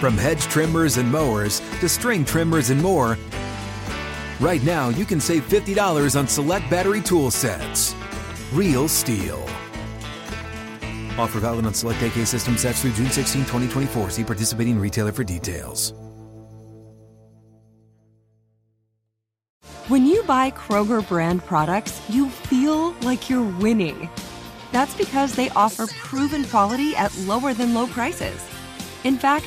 From hedge trimmers and mowers to string trimmers and more, right now you can save $50 on select battery tool sets. Real steel. Offer valid on select AK system sets through June 16, 2024. See participating retailer for details. When you buy Kroger brand products, you feel like you're winning. That's because they offer proven quality at lower than low prices. In fact,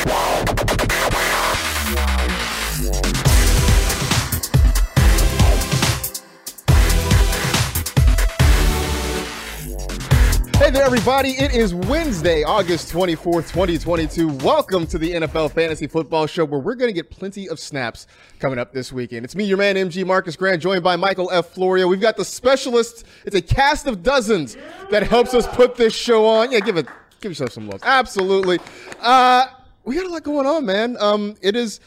Hey there, everybody. It is Wednesday, August 24th, 2022. Welcome to the NFL Fantasy Football Show, where we're going to get plenty of snaps coming up this weekend. It's me, your man, MG Marcas Grant, joined by Michael F. Florio. We've got the specialists. It's a cast of dozens that helps us put this show on. Yeah, give it, give yourself some love. Absolutely. Uh, we got a lot going on, man. Um, it is.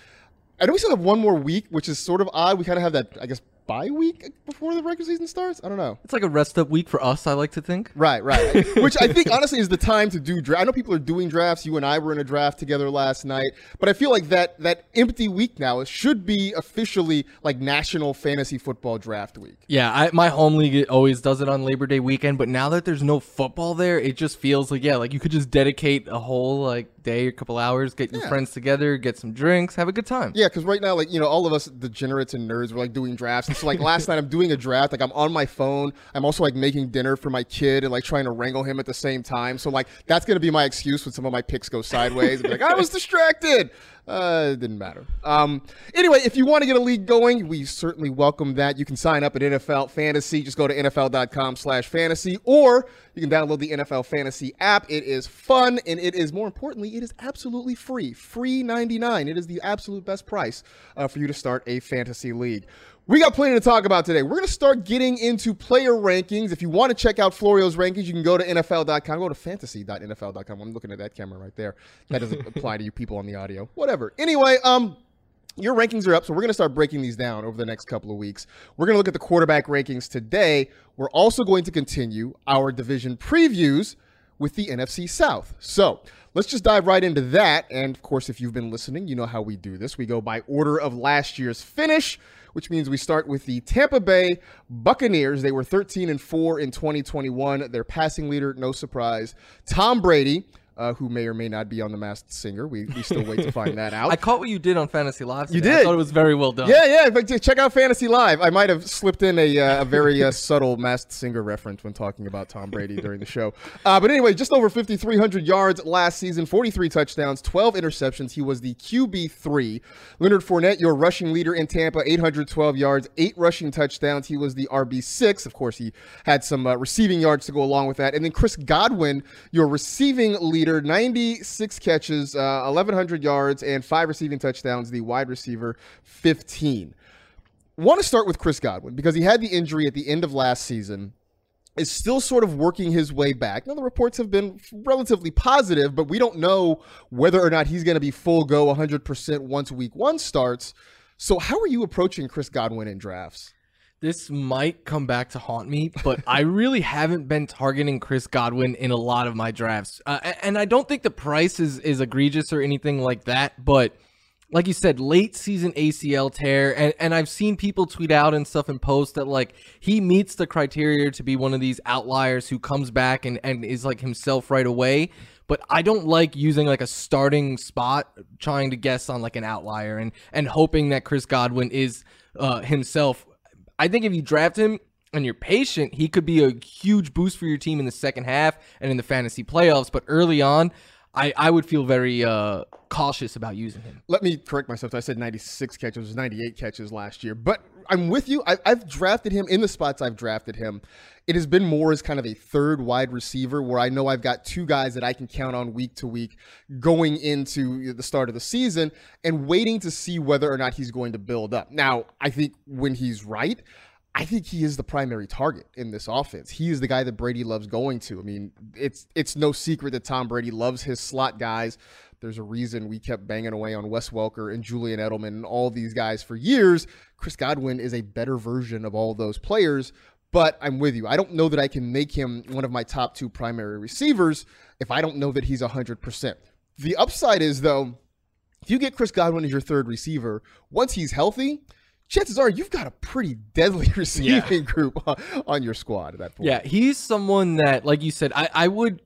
I know we still have one more week, which is sort of odd. We kind of have that, I guess, bye week before the regular season starts. I don't know. It's like a rest up week for us, I like to think. Right, right. Which I think honestly is the time to do draft. I know people are doing drafts. You and I were in a draft together last night, but I feel like that that empty week now it should be officially like National Fantasy Football Draft Week. Yeah, I, my home league always does it on Labor Day weekend, but now that there's no football there, it just feels like yeah, like you could just dedicate a whole like day, a couple hours, get your Yeah. friends together, get some drinks, have a good time. Yeah, because right now, like you know, all of us degenerates and nerds were like doing drafts. And so, like last night, I'm doing a draft. Like I'm on my phone. I'm also like making dinner for my kid and like trying to wrangle him at the same time. So like that's gonna be my excuse when some of my picks go sideways. Be like I was distracted. Uh, it didn't matter. Um, anyway, if you want to get a league going, we certainly welcome that. You can sign up at NFL Fantasy. Just go to NFL.com slash fantasy, or you can download the NFL Fantasy app. It is fun and it is more importantly, it is absolutely free. Free 99. It is the absolute best price uh, for you to start a fantasy league. We got plenty to talk about today. We're going to start getting into player rankings. If you want to check out Florio's rankings, you can go to NFL.com. Go to fantasy.nfl.com. I'm looking at that camera right there. That doesn't apply to you people on the audio. Whatever. Anyway, um, your rankings are up, so we're going to start breaking these down over the next couple of weeks. We're going to look at the quarterback rankings today. We're also going to continue our division previews with the NFC South. So let's just dive right into that. And of course, if you've been listening, you know how we do this. We go by order of last year's finish, which means we start with the Tampa Bay Buccaneers. They were 13 and 4 in 2021. Their passing leader, no surprise, Tom Brady. Uh, who may or may not be on the Masked Singer. We, we still wait to find that out. I caught what you did on Fantasy Live. You today. I did? thought it was very well done. Yeah, yeah. But check out Fantasy Live. I might have slipped in a, uh, a very uh, subtle Masked Singer reference when talking about Tom Brady during the show. Uh, but anyway, just over 5,300 yards last season, 43 touchdowns, 12 interceptions. He was the QB three. Leonard Fournette, your rushing leader in Tampa, 812 yards, eight rushing touchdowns. He was the RB six. Of course, he had some uh, receiving yards to go along with that. And then Chris Godwin, your receiving leader, 96 catches, uh, 1,100 yards, and five receiving touchdowns. The wide receiver, 15 want to start with Chris Godwin because he had the injury at the end of last season. Is still sort of working his way back. Now the reports have been relatively positive, but we don't know whether or not he's going to be full go 100% once week 1 starts. So how are you approaching Chris Godwin in drafts? This might come back to haunt me, but I really haven't been targeting Chris Godwin in a lot of my drafts. Uh, and I don't think the price is, is egregious or anything like that, but like you said, late season ACL tear, and, and I've seen people tweet out and stuff and post that like he meets the criteria to be one of these outliers who comes back and, and is like himself right away. But I don't like using like a starting spot trying to guess on like an outlier and and hoping that Chris Godwin is uh, himself. I think if you draft him and you're patient, he could be a huge boost for your team in the second half and in the fantasy playoffs. But early on, I, I would feel very uh, cautious about using him. Let me correct myself. I said 96 catches, it was 98 catches last year. But I'm with you. I, I've drafted him in the spots I've drafted him. It has been more as kind of a third wide receiver where I know I've got two guys that I can count on week to week going into the start of the season and waiting to see whether or not he's going to build up. Now, I think when he's right, I think he is the primary target in this offense. He is the guy that Brady loves going to. I mean, it's it's no secret that Tom Brady loves his slot guys. There's a reason we kept banging away on Wes Welker and Julian Edelman and all these guys for years. Chris Godwin is a better version of all those players, but I'm with you. I don't know that I can make him one of my top two primary receivers if I don't know that he's 100%. The upside is, though, if you get Chris Godwin as your third receiver, once he's healthy, chances are you've got a pretty deadly receiving group on, on your squad at that point. Yeah, he's someone that, like you said, I, I would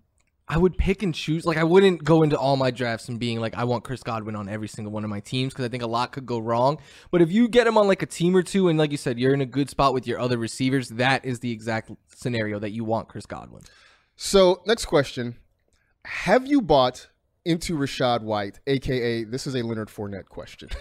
I would pick and choose. Like I wouldn't go into all my drafts and being like, I want Chris Godwin on every single one of my teams because I think a lot could go wrong. But if you get him on like a team or two, and like you said, you're in a good spot with your other receivers, that is the exact scenario that you want Chris Godwin. So, next question. Have you bought into Rachaad White, aka this is a Leonard Fournette question?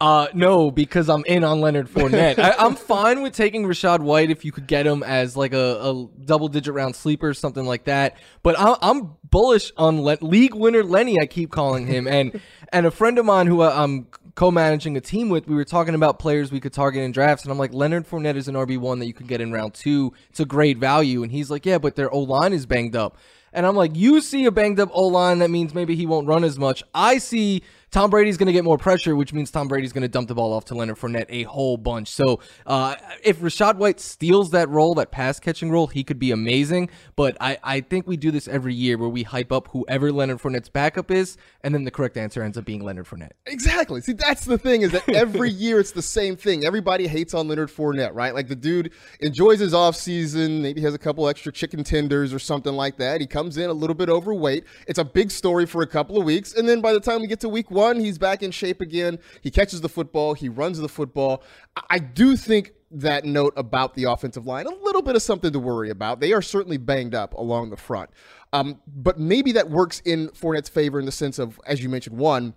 Uh, no, because I'm in on Leonard Fournette. I, I'm fine with taking Rachaad White if you could get him as like a, a double digit round sleeper, something like that. But I'm, I'm bullish on Le- league winner Lenny. I keep calling him, and and a friend of mine who I- I'm co-managing a team with, we were talking about players we could target in drafts, and I'm like, Leonard Fournette is an RB one that you could get in round two. It's a great value, and he's like, yeah, but their O line is banged up. And I'm like, you see a banged up O line, that means maybe he won't run as much. I see Tom Brady's going to get more pressure, which means Tom Brady's going to dump the ball off to Leonard Fournette a whole bunch. So uh, if Rachaad White steals that role, that pass catching role, he could be amazing. But I, I think we do this every year where we hype up whoever Leonard Fournette's backup is, and then the correct answer ends up being Leonard Fournette. Exactly. See, that's the thing is that every year it's the same thing. Everybody hates on Leonard Fournette, right? Like the dude enjoys his offseason, maybe has a couple extra chicken tenders or something like that. He comes in a little bit overweight. It's a big story for a couple of weeks. And then by the time we get to week one, he's back in shape again. He catches the football, he runs the football. I- I do think that note about the offensive line, a little bit of something to worry about. They are certainly banged up along the front. Um, but maybe that works in Fournette's favor in the sense of, as you mentioned, one,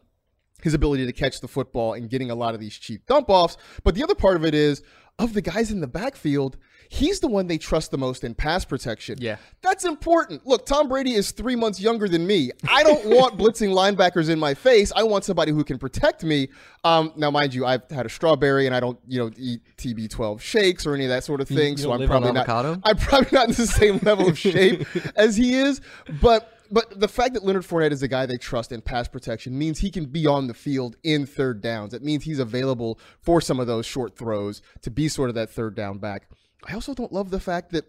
his ability to catch the football and getting a lot of these cheap dump offs. But the other part of it is, of the guys in the backfield, he's the one they trust the most in pass protection. Yeah. That's important. Look, Tom Brady is three months younger than me. I don't want blitzing linebackers in my face. I want somebody who can protect me. Um, now, mind you, I've had a strawberry and I don't, you know, eat TB12 shakes or any of that sort of thing. you so I'm probably not. I'm probably not in the same level of shape as he is, but but the fact that Leonard Fournette is a guy they trust in pass protection means he can be on the field in third downs. It means he's available for some of those short throws to be sort of that third down back. I also don't love the fact that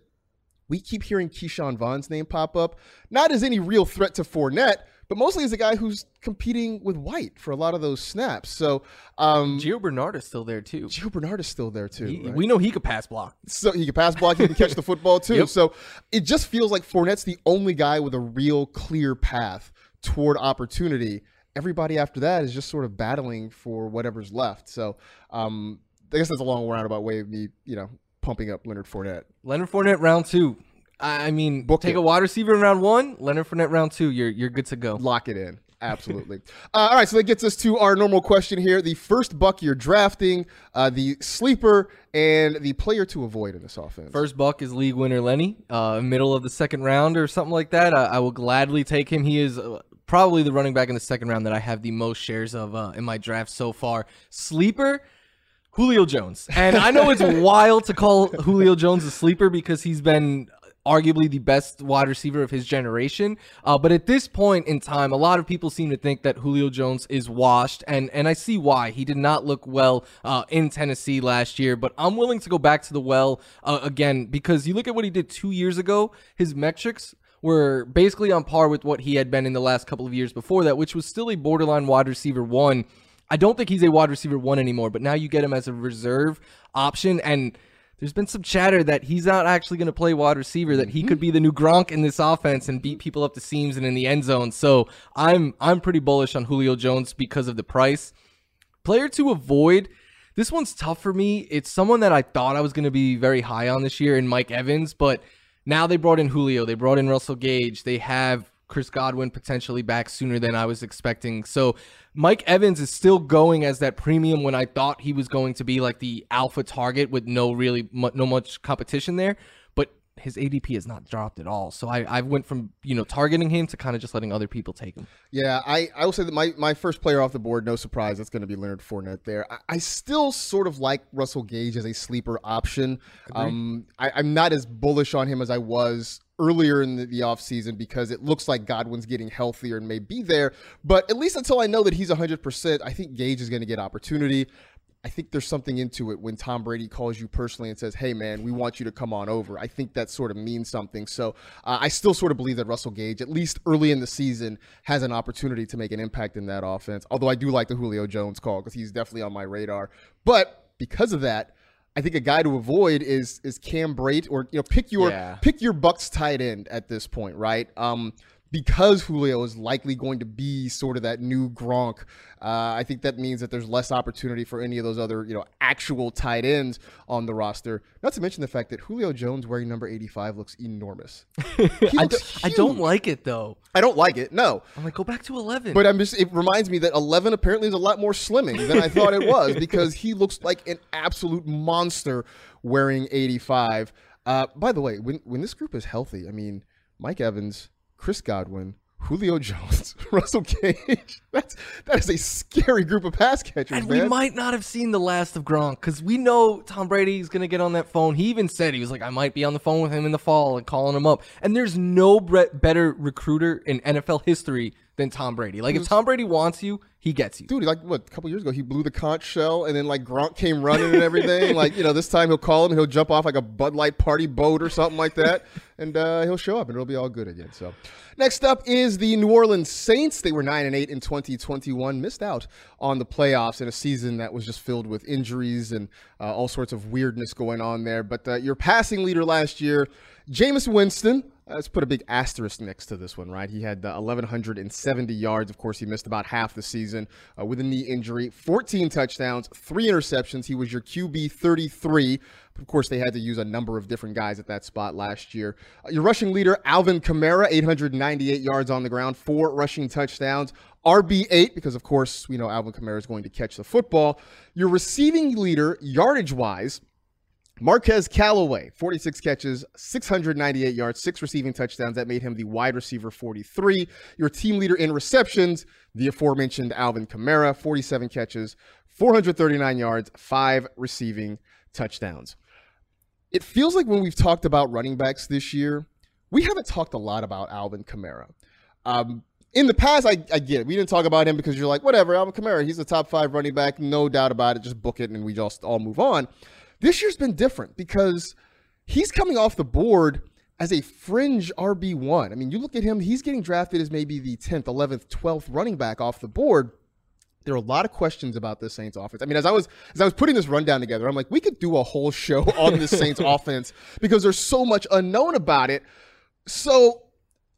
we keep hearing Ke'Shawn Vaughn's name pop up, not as any real threat to Fournette, but mostly as a guy who's competing with White for a lot of those snaps. So um, Gio Bernard is still there too. Gio Bernard is still there too. He- right? We know he could pass block. so he could pass block, he can catch the football too. Yep. So it just feels like Fournette's the only guy with a real clear path toward opportunity. Everybody after that is just sort of battling for whatever's left. So um, I guess that's a long roundabout way of me, you know, pumping up Leonard Fournette. Leonard Fournette round two. I mean, Book take it. a wide receiver in round one. Leonard Fournette round two. You're you're good to go. Lock it in. Absolutely. uh, all right, so that gets us to our normal question here: the first buck you're drafting, uh, the sleeper, and the player to avoid in this offense. First buck is league winner Lenny, uh, middle of the second round or something like that. I, I will gladly take him. He is uh, probably the running back in the second round that I have the most shares of uh, in my draft so far. Sleeper, Julio Jones. And I know it's wild to call Julio Jones a sleeper because he's been arguably the best wide receiver of his generation. Uh, but at this point in time, a lot of people seem to think that Julio Jones is washed, and and I see why. He did not look well uh, in Tennessee last year, but I'm willing to go back to the well uh, again because you look at what he did two years ago. His metrics were basically on par with what he had been in the last couple of years before that, which was still a borderline wide receiver one. I don't think he's a wide receiver one anymore, but now you get him as a reserve option and there's been some chatter that he's not actually going to play wide receiver that he could mm-hmm. be the new Gronk in this offense and beat people up the seams and in the end zone. So, I'm I'm pretty bullish on Julio Jones because of the price. Player to avoid, this one's tough for me. It's someone that I thought I was going to be very high on this year in Mike Evans, but now they brought in Julio, they brought in Russell Gage, they have Chris Godwin potentially back sooner than I was expecting. So Mike Evans is still going as that premium when I thought he was going to be like the alpha target with no really no much competition there, but his ADP has not dropped at all. So I I went from, you know, targeting him to kind of just letting other people take him. Yeah, I, I will say that my, my first player off the board, no surprise, that's going to be Leonard Fournette there. I, I still sort of like Russell Gage as a sleeper option. Um, I, I'm not as bullish on him as I was earlier in the, the offseason because it looks like Godwin's getting healthier and may be there. But at least until I know that he's 100%, I think Gage is going to get opportunity. I think there's something into it when Tom Brady calls you personally and says, "Hey, man, we want you to come on over." I think that sort of means something. So uh, I still sort of believe that Russell Gage, at least early in the season, has an opportunity to make an impact in that offense. Although I do like the Julio Jones call because he's definitely on my radar. But because of that, I think a guy to avoid is is Cam Brate or you know pick your Yeah. pick your Bucks tight end at this point, right? Um, because Julio is likely going to be sort of that new Gronk, uh, I think that means that there's less opportunity for any of those other, you know, actual tight ends on the roster. Not to mention the fact that Julio Jones wearing number 85 looks enormous. He I, looks don't, I don't like it though. I don't like it. No. I'm like, go back to 11. But I'm just it reminds me that 11 apparently is a lot more slimming than I thought it was because he looks like an absolute monster wearing 85. Uh, by the way, when when this group is healthy, I mean Mike Evans, Chris Godwin, Julio Jones, Russell Gage. That's that is a scary group of pass catchers, And man. we might not have seen the last of Gronk because we know Tom Brady is going to get on that phone. He even said he was like, I might be on the phone with him in the fall and calling him up. And there's no better recruiter in NFL history than Tom Brady. Like, if Tom Brady wants you, he gets you. Dude, like what? A couple years ago, he blew the conch shell, and then like Gronk came running and everything. like you know, this time he'll call him, he'll jump off like a Bud Light party boat or something like that, and uh, he'll show up, and it'll be all good again. So, next up is the New Orleans Saints. They were nine and eight in 2021, missed out on the playoffs in a season that was just filled with injuries and uh, all sorts of weirdness going on there. But uh, your passing leader last year, Jameis Winston. Let's put a big asterisk next to this one, right? He had uh, 1,170 yards. Of course, he missed about half the season uh, with a knee injury. 14 touchdowns, three interceptions. He was your QB 33. Of course, they had to use a number of different guys at that spot last year. Uh, your rushing leader, Alvin Kamara, 898 yards on the ground, four rushing touchdowns. RB8, because of course, we know Alvin Kamara is going to catch the football. Your receiving leader, yardage wise, Marquez Callaway, 46 catches, 698 yards, six receiving touchdowns. That made him the wide receiver 43. Your team leader in receptions, the aforementioned Alvin Kamara, 47 catches, 439 yards, five receiving touchdowns. It feels like when we've talked about running backs this year, we haven't talked a lot about Alvin Kamara. Um, in the past, I, I get it. We didn't talk about him because you're like, whatever, Alvin Kamara, he's a top five running back, no doubt about it. Just book it and we just all move on. This year's been different because he's coming off the board as a fringe RB1. I mean, you look at him, he's getting drafted as maybe the 10th, 11th, 12th running back off the board. There are a lot of questions about the Saints offense. I mean, as I was as I was putting this rundown together, I'm like, we could do a whole show on this Saints offense because there's so much unknown about it. So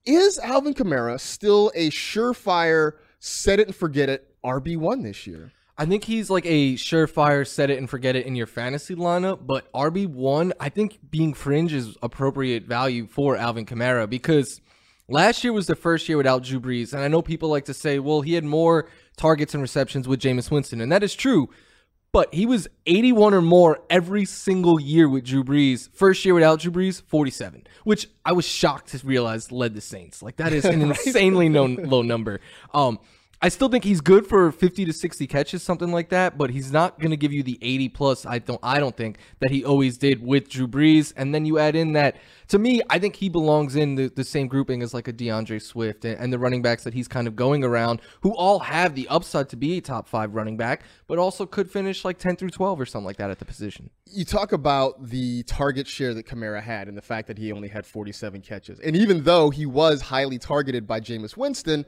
Is Alvin Kamara still a surefire set it and forget it RB1 this year? I think he's like a surefire set it and forget it in your fantasy lineup, but RB1, I think being fringe is appropriate value for Alvin Kamara because last year was the first year without Drew Brees. And I know people like to say, well, he had more targets and receptions with Jameis Winston, and that is true. But he was 81 or more every single year with Drew Brees. First year without Drew Brees, 47, which I was shocked to realize led the Saints. Like that is an insanely low, low number. Um, I still think he's good for 50 to 60 catches, something like that, but he's not going to give you the 80 plus. I don't, I don't think that he always did with Drew Brees. And then you add in that, to me, I think he belongs in the, the same grouping as like a DeAndre Swift and, and the running backs that he's kind of going around, who all have the upside to be a top five running back, but also could finish like 10 through 12 or something like that at the position. You talk about the target share that Kamara had and the fact that he only had 47 catches. And even though he was highly targeted by Jameis Winston,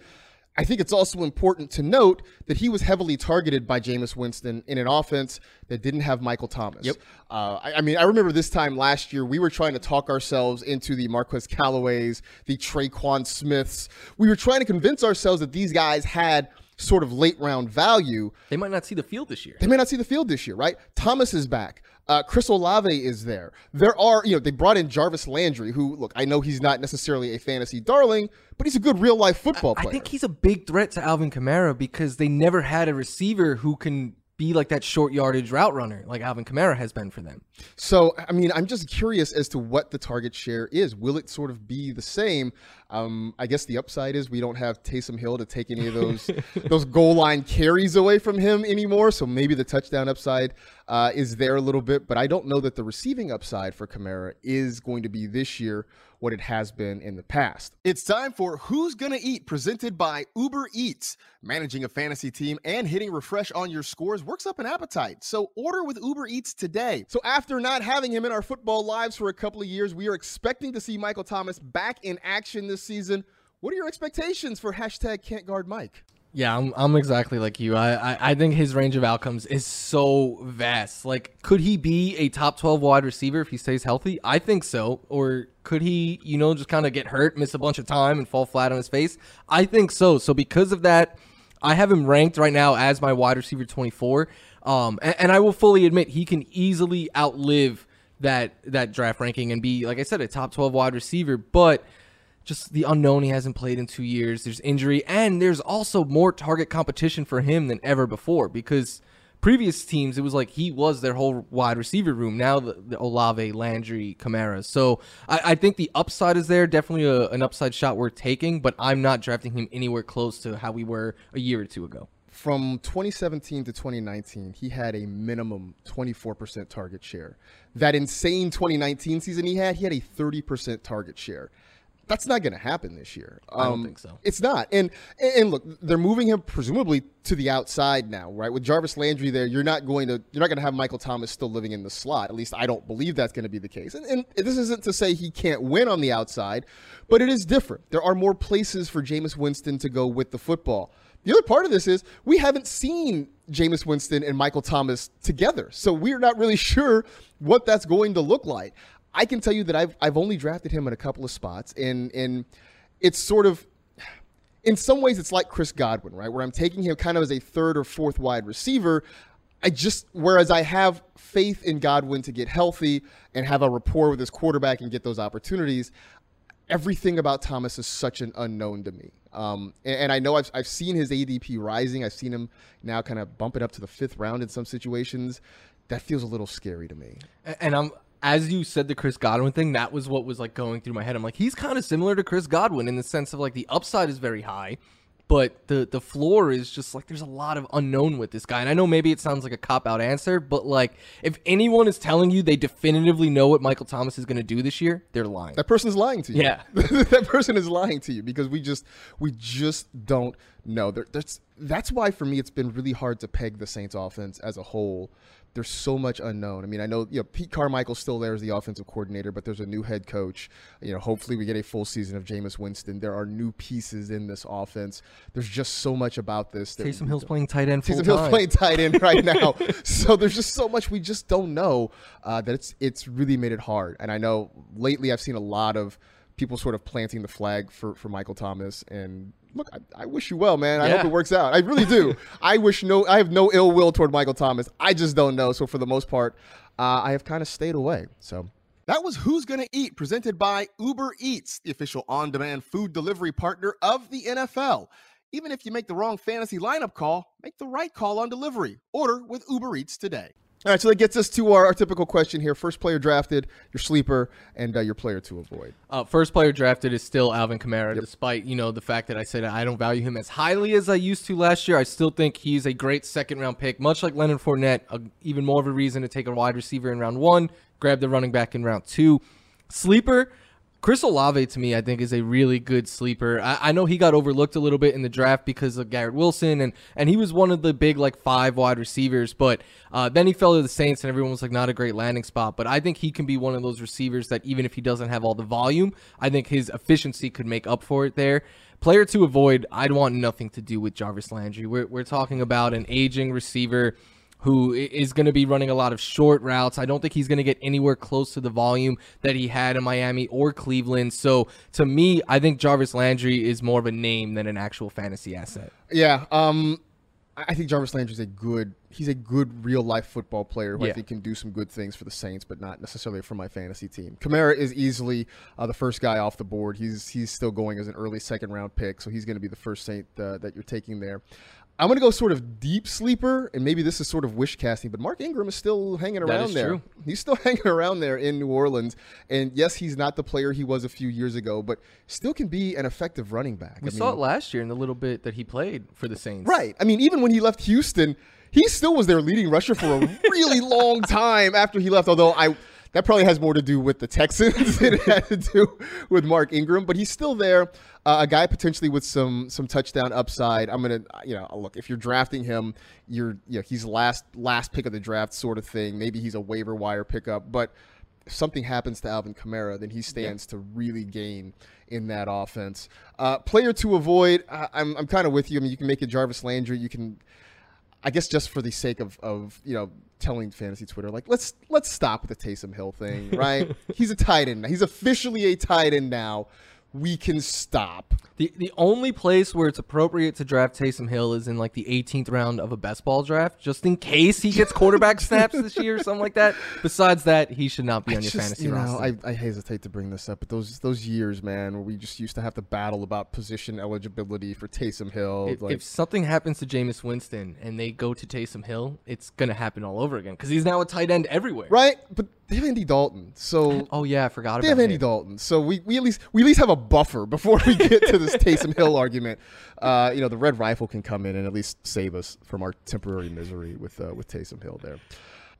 I think it's also important to note that he was heavily targeted by Jameis Winston in an offense that didn't have Michael Thomas. Yep. Uh, I, I, mean, I remember this time last year, we were trying to talk ourselves into the Marquez Callaways, the Tre'Quan Smiths. We were trying to convince ourselves that these guys had sort of late round value. They might not see the field this year. They may not see the field this year, right? Thomas is back. Uh, Chris Olave is there. There are, you know, they brought in Jarvis Landry, who, look, I know he's not necessarily a fantasy darling, but he's a good real life football player. I think he's a big threat to Alvin Kamara because they never had a receiver who can be like that short yardage route runner like Alvin Kamara has been for them. So, I mean, I'm just curious as to what the target share is. Will it sort of be the same? Um, I guess the upside is we don't have Taysom Hill to take any of those those goal line carries away from him anymore. So maybe the touchdown upside uh, is there a little bit, but I don't know that the receiving upside for Kamara is going to be this year what it has been in the past. It's time for Who's Gonna Eat, presented by Uber Eats. Managing a fantasy team and hitting refresh on your scores works up an appetite. So order with Uber Eats today. So after not having him in our football lives for a couple of years, we are expecting to see Michael Thomas back in action this season. What are your expectations for hashtag can't guard Mike? Yeah, I'm, I'm exactly like you. I, I, I think his range of outcomes is so vast. Like, could he be a top 12 wide receiver if he stays healthy? I think so. Or could he, you know, just kind of get hurt, miss a bunch of time, and fall flat on his face? I think so. So, because of that, I have him ranked right now as my wide receiver 24. Um, and, and I will fully admit he can easily outlive that that draft ranking and be, like I said, a top 12 wide receiver. But just the unknown he hasn't played in two years. There's injury, and there's also more target competition for him than ever before because previous teams it was like he was their whole wide receiver room. Now the, the Olave, Landry, Kamara. So I, I, think the upside is there. Definitely a, an upside shot worth taking, but I'm not drafting him anywhere close to how we were a year or two ago. From 2017 to 2019, he had a minimum 24% target share. That insane 2019 season he had, he had a 30% target share. That's not going to happen this year. Um, I don't um, think so. It's not. And and look, they're moving him presumably to the outside now, right? With Jarvis Landry there, you're not going to you're not going to have Michael Thomas still living in the slot. At least I don't believe that's going to be the case. And, and this isn't to say he can't win on the outside, but it is different. There are more places for Jameis Winston to go with the football. The other part of this is we haven't seen Jameis Winston and Michael Thomas together. So we're not really sure what that's going to look like. I can tell you that I've I've only drafted him in a couple of spots, and and it's sort of in some ways it's like Chris Godwin, right? Where I'm taking him kind of as a third or fourth wide receiver. I just whereas I have faith in Godwin to get healthy and have a rapport with his quarterback and get those opportunities. Everything about Thomas is such an unknown to me. Um, and, and, I know I've, I've seen his ADP rising. I've seen him now kind of bump it up to the fifth round in some situations. That feels a little scary to me. And I'm as you said the Chris Godwin thing, that was what was like going through my head. I'm like, he's kind of similar to Chris Godwin in the sense of like the upside is very high, but the the floor is just like there's a lot of unknown with this guy. And I know maybe it sounds like a cop out answer, but like if anyone is telling you they definitively know what Michael Thomas is going to do this year, they're lying. That person's lying to you. Yeah, that person is lying to you because we just we just don't know. There, that's that's why for me it's been really hard to peg the Saints offense as a whole there's so much unknown. I mean, I know you know Pete Carmichael's still there as the offensive coordinator, but there's a new head coach. You know, hopefully we get a full season of Jameis Winston. There are new pieces in this offense. There's just so much about this. Taysom Hill's playing tight end. Taysom Hill's playing tight end right now. so there's just so much we just don't know uh, that it's it's really made it hard. And I know lately I've seen a lot of people sort of planting the flag for, for Michael Thomas. And look, I, I wish you well, man. I Yeah. hope it works out. I really do. I wish no, I have no ill will toward Michael Thomas. I just don't know. So for the most part, uh, I have kind of stayed away. So. That was Who's Gonna Eat, presented by Uber Eats, the official on demand food delivery partner of the NFL. Even if you make the wrong fantasy lineup call, make the right call on delivery. Order with Uber Eats today. All right, so that gets us to our, our typical question here. First player drafted, your sleeper, and uh, your player to avoid. Uh, first player drafted is still Alvin Kamara, despite you know the fact that I said I don't value him as highly as I used to last year. I still think he's a great second round pick, much like Leonard Fournette. A, even more of a reason to take a wide receiver in round one, grab the running back in round two. Sleeper, Chris Olave to me, I think, is a really good sleeper. I, I know he got overlooked a little bit in the draft because of Garrett Wilson, and and he was one of the big like five wide receivers. But uh, then he fell to the Saints, and everyone was like, not a great landing spot. But I think he can be one of those receivers that even if he doesn't have all the volume, I think his efficiency could make up for it there. Player to avoid, I'd want nothing to do with Jarvis Landry. We're we're talking about an aging receiver who is going to be running a lot of short routes. I don't think he's going to get anywhere close to the volume that he had in Miami or Cleveland. So to me, I think Jarvis Landry is more of a name than an actual fantasy asset. Yeah, um, I think Jarvis Landry's a good. He's a good real life football player who I think can do some good things for the Saints, but not necessarily for my fantasy team. Kamara is easily uh, the first guy off the board. He's he's still going as an early second round pick, so he's going to be the first Saint uh, that you're taking there. I'm going to go sort of deep sleeper, and maybe this is sort of wish casting, but Mark Ingram is still hanging around there. true. He's still hanging around there in New Orleans, and yes, he's not the player he was a few years ago, but still can be an effective running back. We I saw mean- it last year in the little bit that he played for the Saints. Right. I mean, even when he left Houston, he still was their leading rusher for a really long time after he left. Although I, that probably has more to do with the Texans than it had to do with Mark Ingram. But he's still there, uh, a guy potentially with some some touchdown upside. I'm gonna, you know, look if you're drafting him, you're, you know, he's last last pick of the draft sort of thing. Maybe he's a waiver wire pickup, but if something happens to Alvin Kamara, then he stands to really gain in that offense. Uh, player to avoid, I, I'm, I'm kind of with you. I mean, you can make it Jarvis Landry. You can, I guess, just for the sake of, of you know, telling fantasy Twitter, like let's let's stop with the Taysom Hill thing, right? He's a tight end. He's officially a tight end now. We can stop. The the only place where it's appropriate to draft Taysom Hill is in like the 18th round of a best ball draft, just in case he gets quarterback snaps this year or something like that. Besides that, he should not be on your fantasy you know, roster. I, I hesitate to bring this up, but those those years, man, where we just used to have to battle about position eligibility for Taysom Hill. if, like, if something happens to Jameis Winston and they go to Taysom Hill, it's gonna happen all over again because he's now a tight end everywhere. right, but they have Andy Dalton, so Oh yeah, I forgot They about have Andy him. Dalton, so we, we at least we at least have a buffer before we get to this Taysom Hill argument. Uh, you know, the Red Rifle can come in and at least save us from our temporary misery with uh, with Taysom Hill there.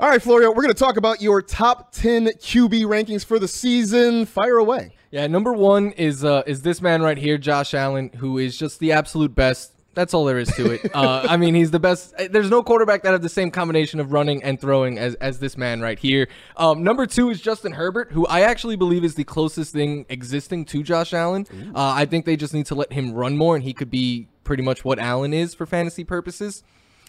All right, Florio, we're going to talk about your top ten QB rankings for the season. Fire away. Yeah, number one is uh, is this man right here, Josh Allen, who is just the absolute best. That's all there is to it. Uh, I mean, he's the best. uh, There's no quarterback that have the same combination of running and throwing as, as this man right here. Um, number two is Justin Herbert, who I actually believe is the closest thing existing to Josh Allen. Uh, I think they just need to let him run more, and he could be pretty much what Allen is for fantasy purposes.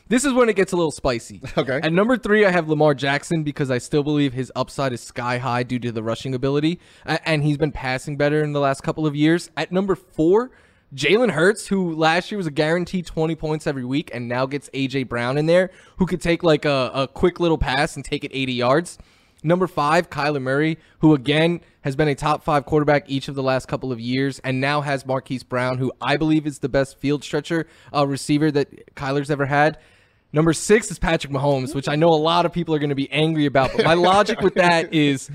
This is when it gets a little spicy. Okay. At number three, I have Lamar Jackson because I still believe his upside is sky high due to the rushing ability, and he's been passing better in the last couple of years. At number four, Jalen Hurts, who last year was a guaranteed 20 points every week and now gets AJ Brown in there, who could take like a, a quick little pass and take it 80 yards. Number five, Kyler Murray, who again has been a top five quarterback each of the last couple of years, and now has Marquise Brown, who I believe is the best field stretcher uh, receiver that Kyler's ever had. Number six is Patrick Mahomes, which I know a lot of people are going to be angry about, but my logic with that is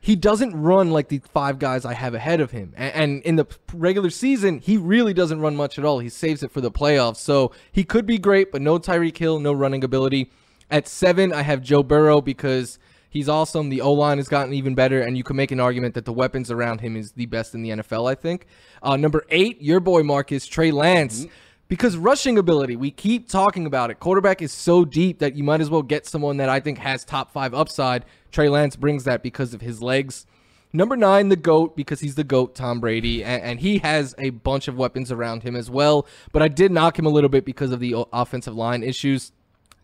he doesn't run like the five guys I have ahead of him. And in the regular season, he really doesn't run much at all. He saves it for the playoffs. So he could be great, but no Tyreek Hill, no running ability. At seven, I have Joe Burrow because he's awesome. The O line has gotten even better, and you can make an argument that the weapons around him is the best in the NFL, I think. Uh, number eight, your boy Marcas, Trey Lance. Because rushing ability, we keep talking about it. Quarterback is so deep that you might as well get someone that I think has top five upside. Trey Lance brings that because of his legs. Number nine, the GOAT, because he's the GOAT, Tom Brady, and, and he has a bunch of weapons around him as well. But I did knock him a little bit because of the offensive line issues.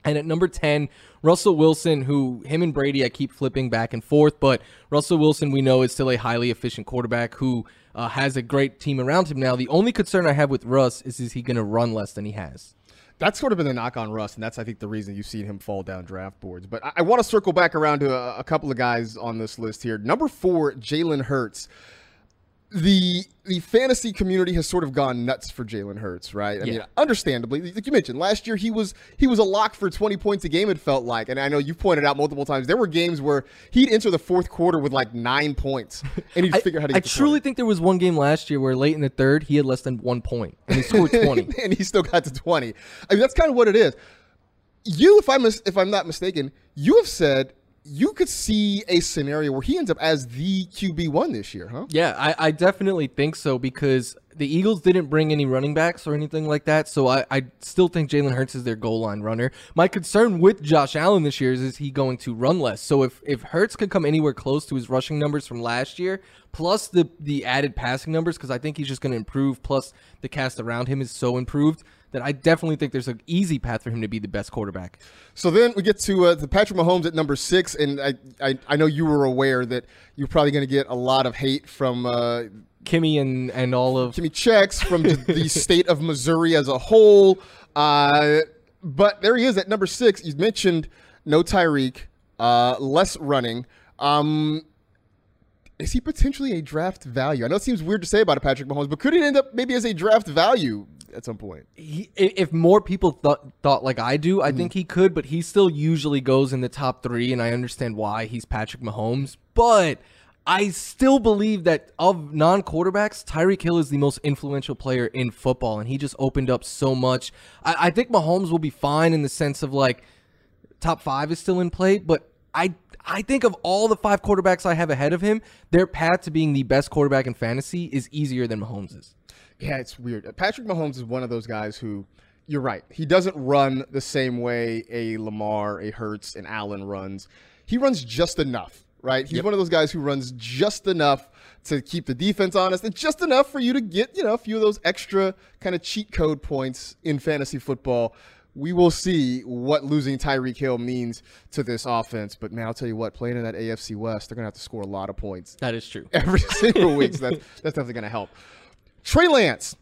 And at number 10, Russell Wilson, who him and Brady, I keep flipping back and forth, but Russell Wilson, we know, is still a highly efficient quarterback who uh, has a great team around him now. The only concern I have with Russ is is he going to run less than he has? That's sort of been the knock on Russ, and that's I think the reason you've seen him fall down draft boards. But I, I want to circle back around to a, a couple of guys on this list here. Number four, Jalen Hurts the the fantasy community has sort of gone nuts for Jalen Hurts, right? I Yeah. mean, understandably, like you mentioned, last year he was he was a lock for 20 points a game. It felt like, and I know you've pointed out multiple times there were games where he'd enter the fourth quarter with like nine points, and he'd I, figure out how to I truly 20. think there was one game last year where late in the third he had less than one point and he scored 20. and he still got to 20. I mean, that's kind of what it is. You, if I'm mis- if I'm not mistaken, you have said you could see a scenario where he ends up as the QB one this year, huh? Yeah, I, I definitely think so because the Eagles didn't bring any running backs or anything like that. So I, I still think Jalen Hurts is their goal line runner. My concern with Josh Allen this year is is he going to run less? So if, if Hurts could come anywhere close to his rushing numbers from last year, plus the the added passing numbers, because I think he's just going to improve, plus the cast around him is so improved that I definitely think there's an easy path for him to be the best quarterback. So then we get to uh, the Patrick Mahomes at number six, and I, I I know you were aware that you're probably going to get a lot of hate from uh, Kimmy and, and all of Kimmy Checks from the, state of Missouri as a whole. Uh, but there he is at number six. You mentioned no Tyreek, uh, less running. Um, is he potentially a draft value? I know it seems weird to say about a Patrick Mahomes, but could he end up maybe as a draft value at some point? he, if more people thought thought like I do, I think mm-hmm. he could, but he still usually goes in the top three, and I understand why he's Patrick Mahomes. But I still believe that of non quarterbacks, Tyreek Hill is the most influential player in football, and he just opened up so much. I, I think Mahomes will be fine in the sense of like top five is still in play, but I I think of all the five quarterbacks I have ahead of him, their path to being the best quarterback in fantasy is easier than Mahomes's. Yeah, it's weird. Uh, Patrick Mahomes is one of those guys who, you're right, he doesn't run the same way a Lamar, a Hurts, an Allen runs. He runs just enough, right? He's one of those guys who runs just enough to keep the defense honest and just enough for you to get, you know, a few of those extra kind of cheat code points in fantasy football. We will see what losing Tyreek Hill means to this offense. But man, I'll tell you what, playing in that AFC West, they're going to have to score a lot of points That is true. every single week. So that's, that's definitely going to help. Trey Lance.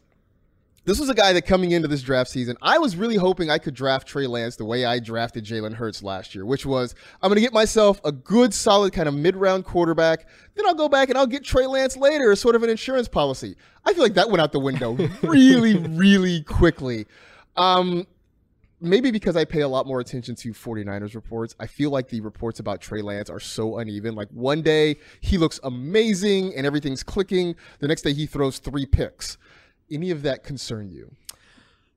This was a guy that coming into this draft season, I was really hoping I could draft Trey Lance the way I drafted Jalen Hurts last year, which was I'm going to get myself a good, solid kind of mid round quarterback. Then I'll go back and I'll get Trey Lance later as sort of an insurance policy. I feel like that went out the window really, really quickly. Um, maybe because I pay a lot more attention to 49ers reports, I feel like the reports about Trey Lance are so uneven. Like one day he looks amazing and everything's clicking, the next day he throws three picks. Any of that concern you?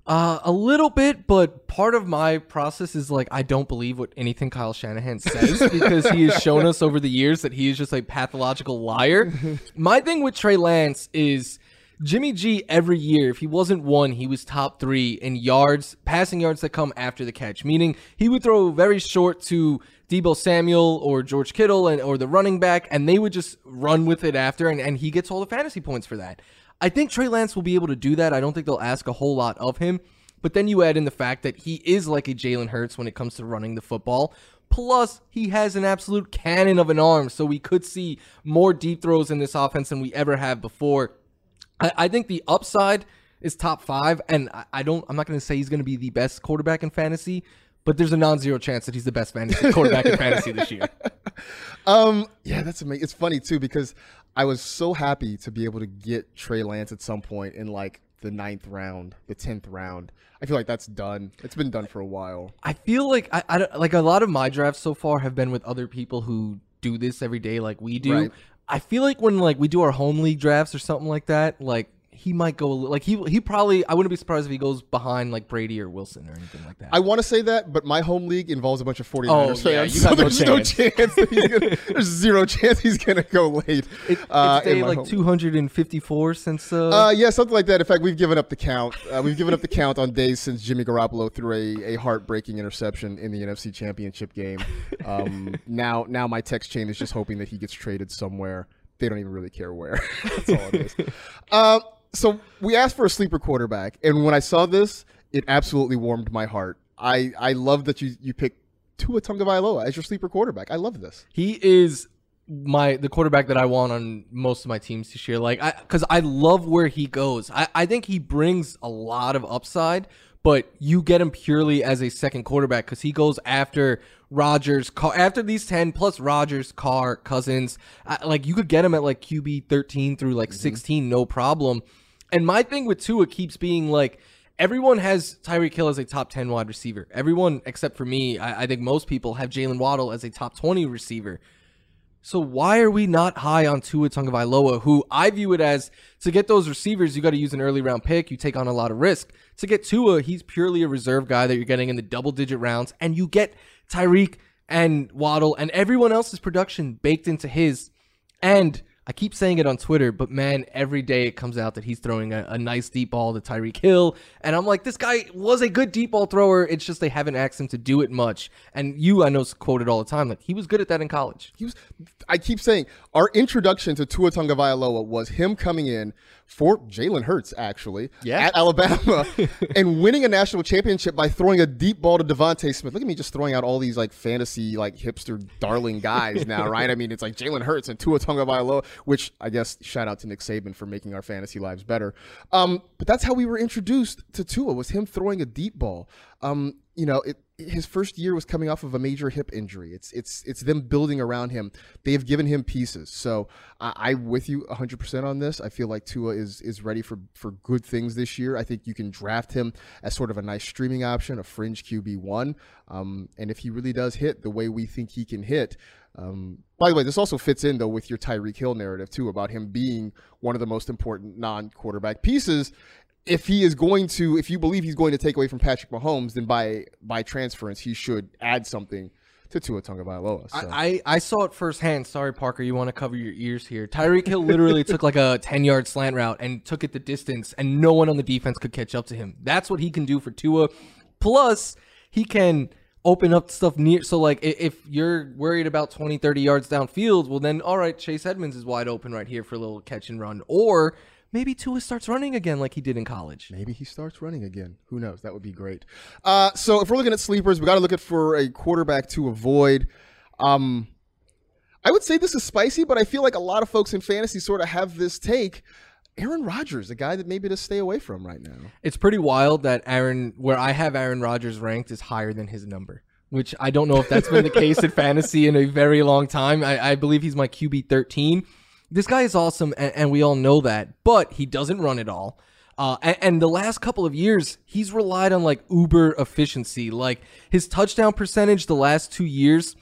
Uh, a little bit, but part of my process is like I don't believe what anything Kyle Shanahan says because he has shown us over the years that he is just a pathological liar. my thing with Trey Lance is Jimmy G every year, if he wasn't one, he was top three in yards, passing yards that come after the catch, meaning he would throw very short to Deebo Samuel or George Kittle and or the running back, and they would just run with it after, and, and he gets all the fantasy points for that. I think Trey Lance will be able to do that. I don't think they'll ask a whole lot of him. But then you add in the fact that he is like a Jalen Hurts when it comes to running the football. Plus, he has an absolute cannon of an arm, so we could see more deep throws in this offense than we ever have before. I, I think the upside is top five, and I, I don't. I'm not going to say he's going to be the best quarterback in fantasy, but there's a non-zero chance that he's the best fantasy quarterback in fantasy this year. Um, yeah, that's amazing. It's funny too because I was so happy to be able to get Trey Lance at some point in like the ninth round, the tenth round. I feel like that's done. It's been done for a while. I feel like I, I don't- like a lot of my drafts so far have been with other people who do this every day like we do. Right. I feel like when like we do our home league drafts or something like that, like he might go like he he probably I wouldn't be surprised if he goes behind like Brady or Wilson or anything like that. I want to say that, but my home league involves a bunch of 49ers Oh, fans. yeah, you so no there's no chance. chance. that he's gonna, there's zero chance he's going to go late. it, uh, it's day like home league. 254 since uh, Uh, yeah, something like that. In fact, we've given up the count. Uh, we've given up the count on days since Jimmy Garoppolo threw a, a heartbreaking interception in the NFC Championship game. Um, now, now my text chain is just hoping that he gets traded somewhere. They don't even really care where. That's all it is. Uh, so we asked for a sleeper quarterback, and when I saw this, it absolutely warmed my heart. I I love that you you picked Tua Tagovailoa as your sleeper quarterback. I love this. He is my the quarterback that I want on most of my teams this year. Like, I because I love where he goes. I, I think he brings a lot of upside, but you get him purely as a second quarterback because he goes after Rodgers, Carr, after these ten plus Rodgers, Carr, Cousins. I, like you could get him at like QB thirteen through like mm-hmm. sixteen, no problem. And my thing with Tua keeps being like everyone has Tyreek Hill as a top 10 wide receiver. Everyone except for me, I, I think most people have Jaylen Waddle as a top 20 receiver. So why are we not high on Tua Tagovailoa, who I view it as to get those receivers, you got to use an early round pick. You take on a lot of risk. To get Tua, he's purely a reserve guy that you're getting in the double digit rounds, and you get Tyreek and Waddle and everyone else's production baked into his. And I keep saying it on Twitter, but man, every day it comes out that he's throwing a, a, nice deep ball to Tyreek Hill. And I'm like, this guy was a good deep ball thrower. It's just they haven't asked him to do it much. And you, I know, quoted all the time, like he was good at that in college. He was. I keep saying our introduction to Tua Tagovailoa was him coming in for Jalen Hurts, actually, yeah. at Alabama, and winning a national championship by throwing a deep ball to DeVonta Smith. Look at me just throwing out all these like fantasy, like hipster darling guys now, right? I mean, it's like Jalen Hurts and Tua Tagovailoa, which I guess shout out to Nick Saban for making our fantasy lives better. Um, but that's how we were introduced to Tua was him throwing a deep ball. Um, you know, it, his first year was coming off of a major hip injury. It's it's it's them building around him. They have given him pieces. So I, am with you 100% on this. I feel like Tua is is ready for for good things this year. I think you can draft him as sort of a nice streaming option, a fringe QB one. Um, and if he really does hit the way we think he can hit. Um, by the way, this also fits in though with your Tyreek Hill narrative too about him being one of the most important non-quarterback pieces if he is going to, if you believe he's going to take away from Patrick Mahomes, then by by transference he should add something to Tua Tagovailoa. So. I, I, I saw it firsthand. Sorry, Parker, you want to cover your ears here. Tyreek Hill literally took like a ten yard slant route and took it the distance, and no one on the defense could catch up to him. That's what he can do for Tua. Plus, he can open up stuff near. So like if you're worried about 20, 30 yards downfield, well then all right, Chase Edmonds is wide open right here for a little catch and run, or maybe Tua starts running again like he did in college. Maybe he starts running again. Who knows? That would be great. Uh, so if we're looking at sleepers, we got to look at for a quarterback to avoid. Um, I would say this is spicy, but I feel like a lot of folks in fantasy sort of have this take. Aaron Rodgers, a guy that maybe to stay away from right now. It's pretty wild that Aaron, where I have Aaron Rodgers ranked, is higher than his number. Which I don't know if that's been the case in fantasy in a very long time. I, I believe he's my QB 13 this guy is awesome, and, and we all know that, but he doesn't run it all. Uh, and, and, the last couple of years, he's relied on like uber efficiency. Like his touchdown percentage the last two years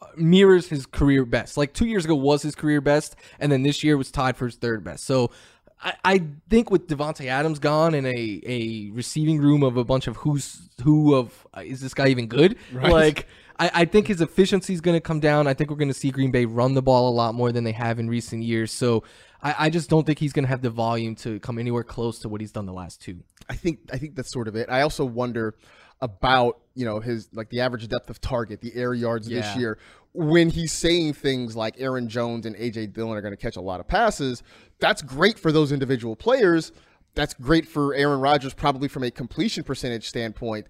uh, mirrors his career best. Like two years ago was his career best, and then this year was tied for his third best. So I, I think with Davante Adams gone and a, a receiving room of a bunch of who's who of uh, is this guy even good? Right. Like I, I think his efficiency is going to come down. I think we're going to see Green Bay run the ball a lot more than they have in recent years. So I, I just don't think he's going to have the volume to come anywhere close to what he's done the last two. I think I think that's sort of it. I also wonder about you know his like the average depth of target, the air yards yeah. this year. When he's saying things like Aaron Jones and AJ Dillon are going to catch a lot of passes, that's great for those individual players. That's great for Aaron Rodgers, probably from a completion percentage standpoint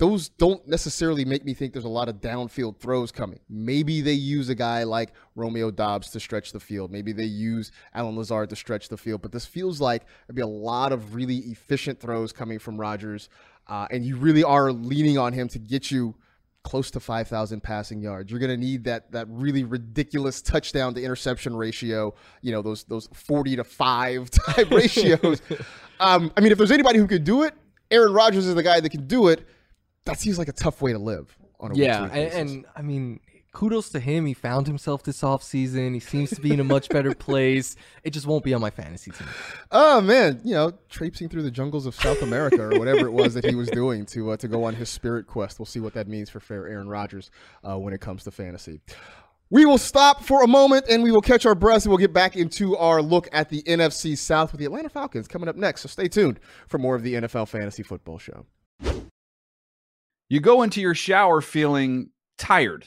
those don't necessarily make me think there's a lot of downfield throws coming. Maybe they use a guy like Romeo Doubs to stretch the field. Maybe they use Allen Lazard to stretch the field. But this feels like there'd be a lot of really efficient throws coming from Rodgers. Uh, and you really are leaning on him to get you close to 5,000 passing yards. You're going to need that that really ridiculous touchdown to interception ratio, you know, those those 40 to 5 type ratios. um, I mean, if there's anybody who could do it, Aaron Rodgers is the guy that can do it that seems like a tough way to live on a yeah, and, and, I mean, kudos to him. He found himself this offseason. He seems to be in a much better place. It just won't be on my fantasy team. Oh man, you know, traipsing through the jungles of South America or whatever it was that he was doing to uh, to go on his spirit quest. We'll see what that means for fair Aaron Rodgers uh, when it comes to fantasy. We will stop for a moment and we will catch our breath and we'll get back into our look at the NFC South with the Atlanta Falcons coming up next. So stay tuned for more of the NFL Fantasy Football Show. You go into your shower feeling tired,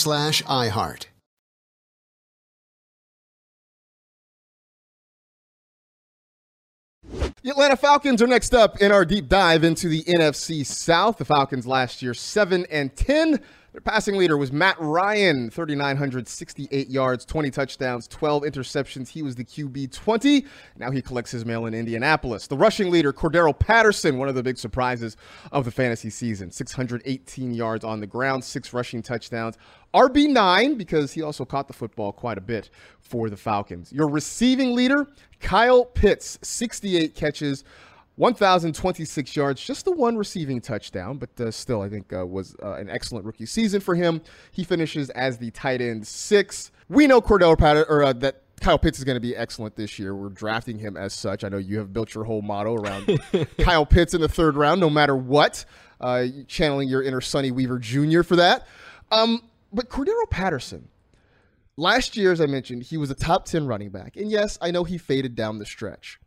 slash iHeart. The Atlanta Falcons are next up in our deep dive into the NFC South. The Falcons last year 7 and 10. Their passing leader was Matt Ryan, 3968 yards, 20 touchdowns, 12 interceptions. He was the QB 20. Now he collects his mail in Indianapolis. The rushing leader Cordarrelle Patterson, one of the big surprises of the fantasy season, 618 yards on the ground, 6 rushing touchdowns. RB9 because he also caught the football quite a bit for the Falcons. Your receiving leader, Kyle Pitts, 68 catches, 1,026 yards, just the one receiving touchdown, but uh, still, I think uh, was uh, an excellent rookie season for him. He finishes as the tight end six. We know Cordell Patter or uh, that Kyle Pitts is going to be excellent this year. We're drafting him as such. I know you have built your whole motto around Kyle Pitts in the third round, no matter what. Uh, channeling your inner Sonny Weaver Jr. for that. Um, but Cordarrelle Patterson, last year, as I mentioned, he was a top 10 running back. And yes, I know he faded down the stretch.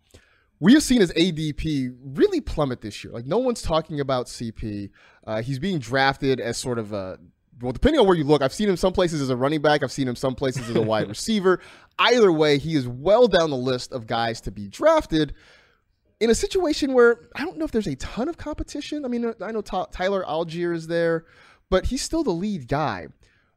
We have seen his ADP really plummet this year. Like, no one's talking about CP. Uh, he's being drafted as sort of a, well, depending on where you look, I've seen him some places as a running back, I've seen him some places as a wide receiver. Either way, he is well down the list of guys to be drafted in a situation where I don't know if there's a ton of competition. I mean, I know Ty- Tyler Allgeier is there, but he's still the lead guy.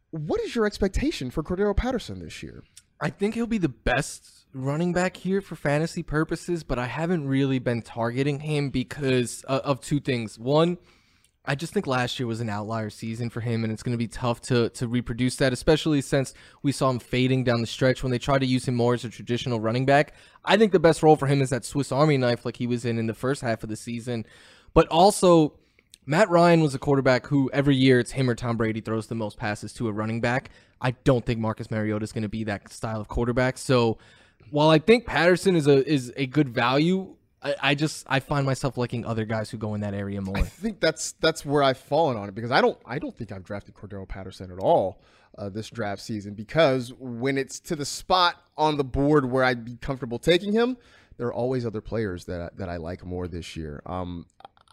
What is your expectation for Cordarrelle Patterson this year? I think he'll be the best running back here for fantasy purposes, but I haven't really been targeting him because uh, of two things. One, I just think last year was an outlier season for him, and it's going to be tough to to reproduce that, especially since we saw him fading down the stretch when they tried to use him more as a traditional running back. I think the best role for him is that Swiss Army knife, like he was in in the first half of the season, but also. Matt Ryan was a quarterback who every year it's him or Tom Brady throws the most passes to a running back. I don't think Marcus Mariota is going to be that style of quarterback. So while I think Patterson is a is a good value, I, I just I find myself liking other guys who go in that area more. I think that's that's where I've fallen on it because I don't I don't think I've drafted Cordarrelle Patterson at all uh, this draft season because when it's to the spot on the board where I'd be comfortable taking him, there are always other players that I, that I like more this year. Um,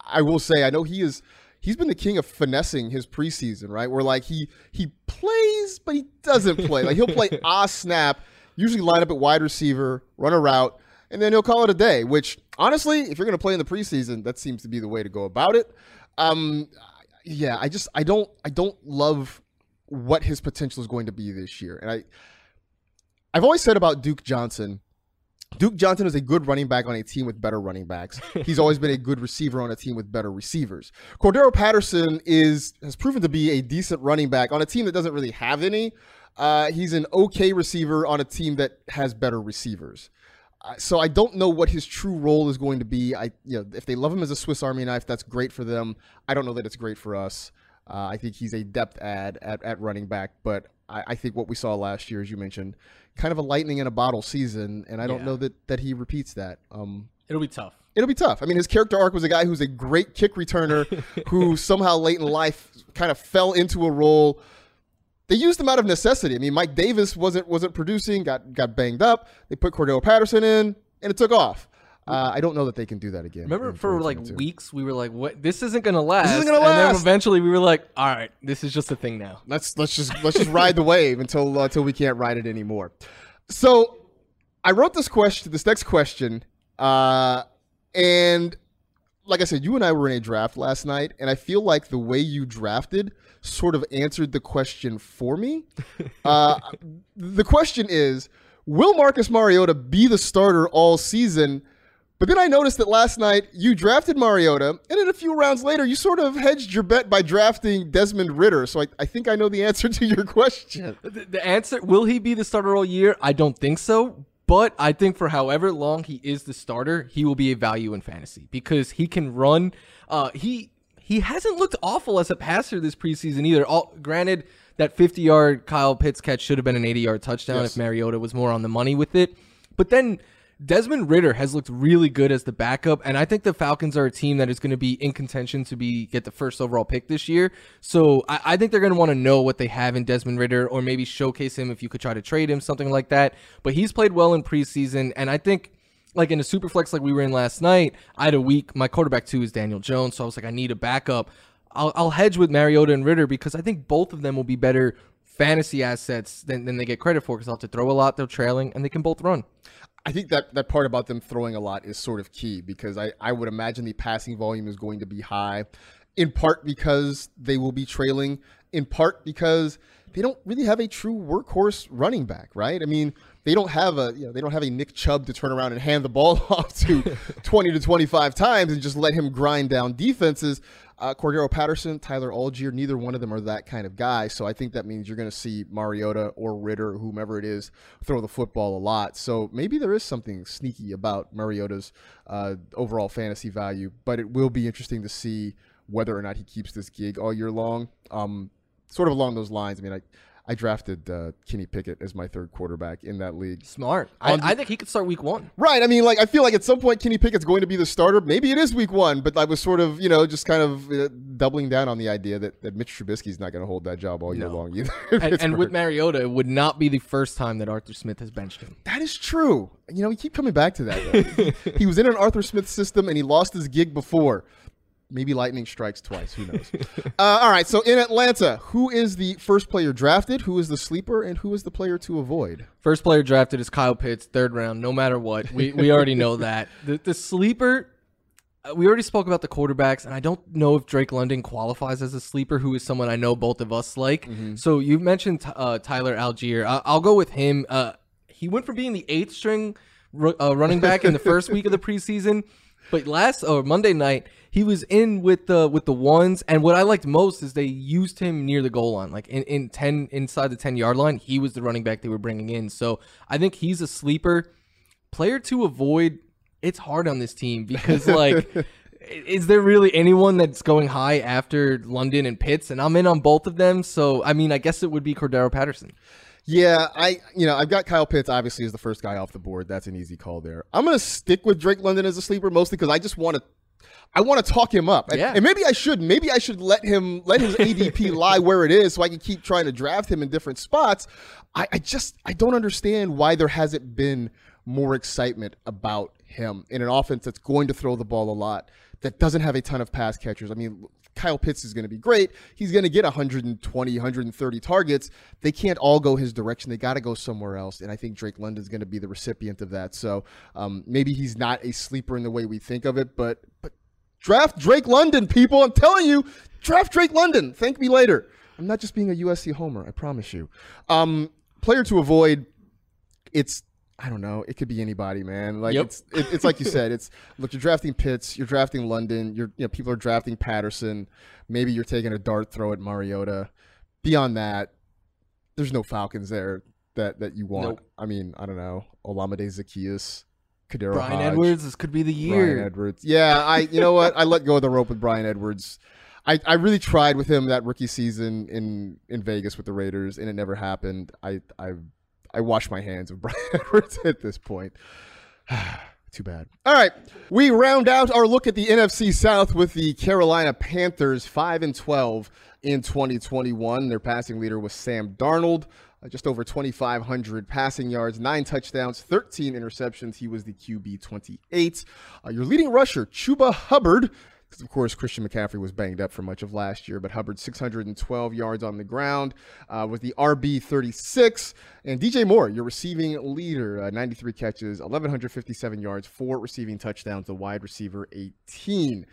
I will say I know he is he's been the king of finessing his preseason, right? Where like he he plays but he doesn't play. Like he'll play a snap, usually line up at wide receiver, run a route, and then he'll call it a day. Which honestly, if you're going to play in the preseason, that seems to be the way to go about it. Um, yeah, I just I don't I don't love what his potential is going to be this year, and I I've always said about Duke Johnson Duke Johnson is a good running back on a team with better running backs. He's always been a good receiver on a team with better receivers. Cordarrelle Patterson is has proven to be a decent running back on a team that doesn't really have any. Uh, he's an okay receiver on a team that has better receivers. Uh, so I don't know what his true role is going to be. I, you know, if they love him as a Swiss Army knife, that's great for them. I don't know that it's great for us. Uh, I think he's a depth add at, at running back, but I, I, think what we saw last year, as you mentioned, kind of a lightning in a bottle season, and I don't yeah. know that that he repeats that. Um, It'll be tough. It'll be tough. I mean, his character arc was a guy who's a great kick returner who somehow late in life kind of fell into a role. They used him out of necessity. I mean, Mike Davis wasn't wasn't producing, got got banged up. They put Cordarrelle Patterson in, and it took off. Uh, I don't know that they can do that again. Remember, for like weeks, we were like, "What? This isn't gonna last." This isn't gonna last. And then eventually, we were like, "All right, this is just a thing now. Let's let's just let's just ride the wave until uh, until we can't ride it anymore." So, I wrote this question, this next question, uh, and like I said, you and I were in a draft last night, and I feel like the way you drafted sort of answered the question for me. uh, the question is, will Marcus Mariota be the starter all season? But then I noticed that last night you drafted Mariota, and then a few rounds later, you sort of hedged your bet by drafting Desmond Ridder. So I, I think I know the answer to your question. The, the answer will he be the starter all year? I don't think so. But I think for however long he is the starter, he will be a value in fantasy because he can run. Uh, he he hasn't looked awful as a passer this preseason either. All, granted, that 50 yard Kyle Pitts catch should have been an 80 yard touchdown yes. if Mariota was more on the money with it. But then Desmond Ridder has looked really good as the backup, and I think the Falcons are a team that is going to be in contention to be get the first overall pick this year. So I, I think they're going to want to know what they have in Desmond Ridder, or maybe showcase him if you could try to trade him, something like that. But he's played well in preseason, and I think like in a super flex like we were in last night, I had a week. My quarterback two is Daniel Jones, so I was like, I need a backup. I'll, I'll hedge with Mariota and Ridder because I think both of them will be better fantasy assets than, than they get credit for because they'll have to throw a lot, they're trailing, and they can both run. I think that that part about them throwing a lot is sort of key because I, I would imagine the passing volume is going to be high, in part because they will be trailing, in part because they don't really have a true workhorse running back, right? I mean, they don't have a you know they don't have a Nick Chubb to turn around and hand the ball off to 20 to 25 times and just let him grind down defenses. Uh, Cordarrelle Patterson, Tyler Allgeier, neither one of them are that kind of guy. So I think that means you're going to see Mariota or Ridder, whomever it is, throw the football a lot. So maybe there is something sneaky about Mariota's uh, overall fantasy value, but it will be interesting to see whether or not he keeps this gig all year long. Um, sort of along those lines. I mean, I I drafted uh, Kenny Pickett as my third quarterback in that league. Smart. I, I, think he could start week one. Right. I mean, like, I feel like at some point Kenny Pickett's going to be the starter. Maybe it is week one, but I was sort of, you know, just kind of uh, doubling down on the idea that, that Mitch Trubisky's not going to hold that job all year no. long either. and, and, with Mariota, it would not be the first time that Arthur Smith has benched him. That is true. You know, we keep coming back to that. he was in an Arthur Smith system and he lost his gig before maybe lightning strikes twice. Who knows? uh, all right. So in Atlanta, who is the first player drafted? Who is the sleeper? And who is the player to avoid? First player drafted is Kyle Pitts, third round. No matter what, we we already know that. The, the sleeper. Uh, we already spoke about the quarterbacks, and I don't know if Drake London qualifies as a sleeper, who is someone I know both of us like. Mm-hmm. So you mentioned uh, Tyler Allgeier. I- will go with him. Uh, he went from being the eighth string uh, running back in the first week of the preseason, but last or Monday night he was in with the with the ones, and what I liked most is they used him near the goal line, like in, in ten inside the ten yard line. He was the running back they were bringing in, so I think he's a sleeper player to avoid. It's hard on this team because like. is there really anyone that's going high after London and Pitts? And I'm in on both of them. So, I mean, I guess it would be Cordarrelle Patterson. Yeah, I you know I've got Kyle Pitts obviously as the first guy off the board. That's an easy call there. I'm gonna stick with Drake London as a sleeper mostly because I just want to I want to talk him up. Yeah. And, maybe I should. Maybe I should let him let his ADP lie where it is so I can keep trying to draft him in different spots. I, I just I don't understand why there hasn't been more excitement about him in an offense that's going to throw the ball a lot, that doesn't have a ton of pass catchers. I mean, Kyle Pitts is going to be great. He's going to get 120, 130 targets. They can't all go his direction. They got to go somewhere else. And I think Drake London's going to be the recipient of that. So um, maybe he's not a sleeper in the way we think of it, but but Draft Drake London, people. I'm telling you, draft Drake London. Thank me later. I'm not just being a USC homer, I promise you. Um, player to avoid, it's I don't know. It could be anybody, man. Like Yep. it's it, it's like you said. It's look, you're drafting Pitts, you're drafting London, you're you know people are drafting Patterson. Maybe you're taking a dart throw at Mariota. Beyond that, there's no Falcons there that that you want. Nope. I mean, I don't know. Olamide Zaccheaus, Kadero Brian Hodge, Edwards, this could be the year. Brian. Edwards. Yeah, I you know what? I let go of the rope with Bryan Edwards. I, I really tried with him that rookie season in, in Vegas with the Raiders, and it never happened. I I I wash my hands of Bryan Edwards at this point. Too bad. All right, we round out our look at the NFC South with the Carolina Panthers, five and twelve in 2021. Their passing leader was Sam Darnold, uh, just over 2,500 passing yards, nine touchdowns, 13 interceptions. He was the QB 28. Uh, your leading rusher, Chuba Hubbard. Of course Christian McCaffrey was banged up for much of last year, but Hubbard 612 yards on the ground uh, was the RB 36, and DJ Moore, your receiving leader, uh, 93 catches, 1157 yards, four receiving touchdowns, the wide receiver 18.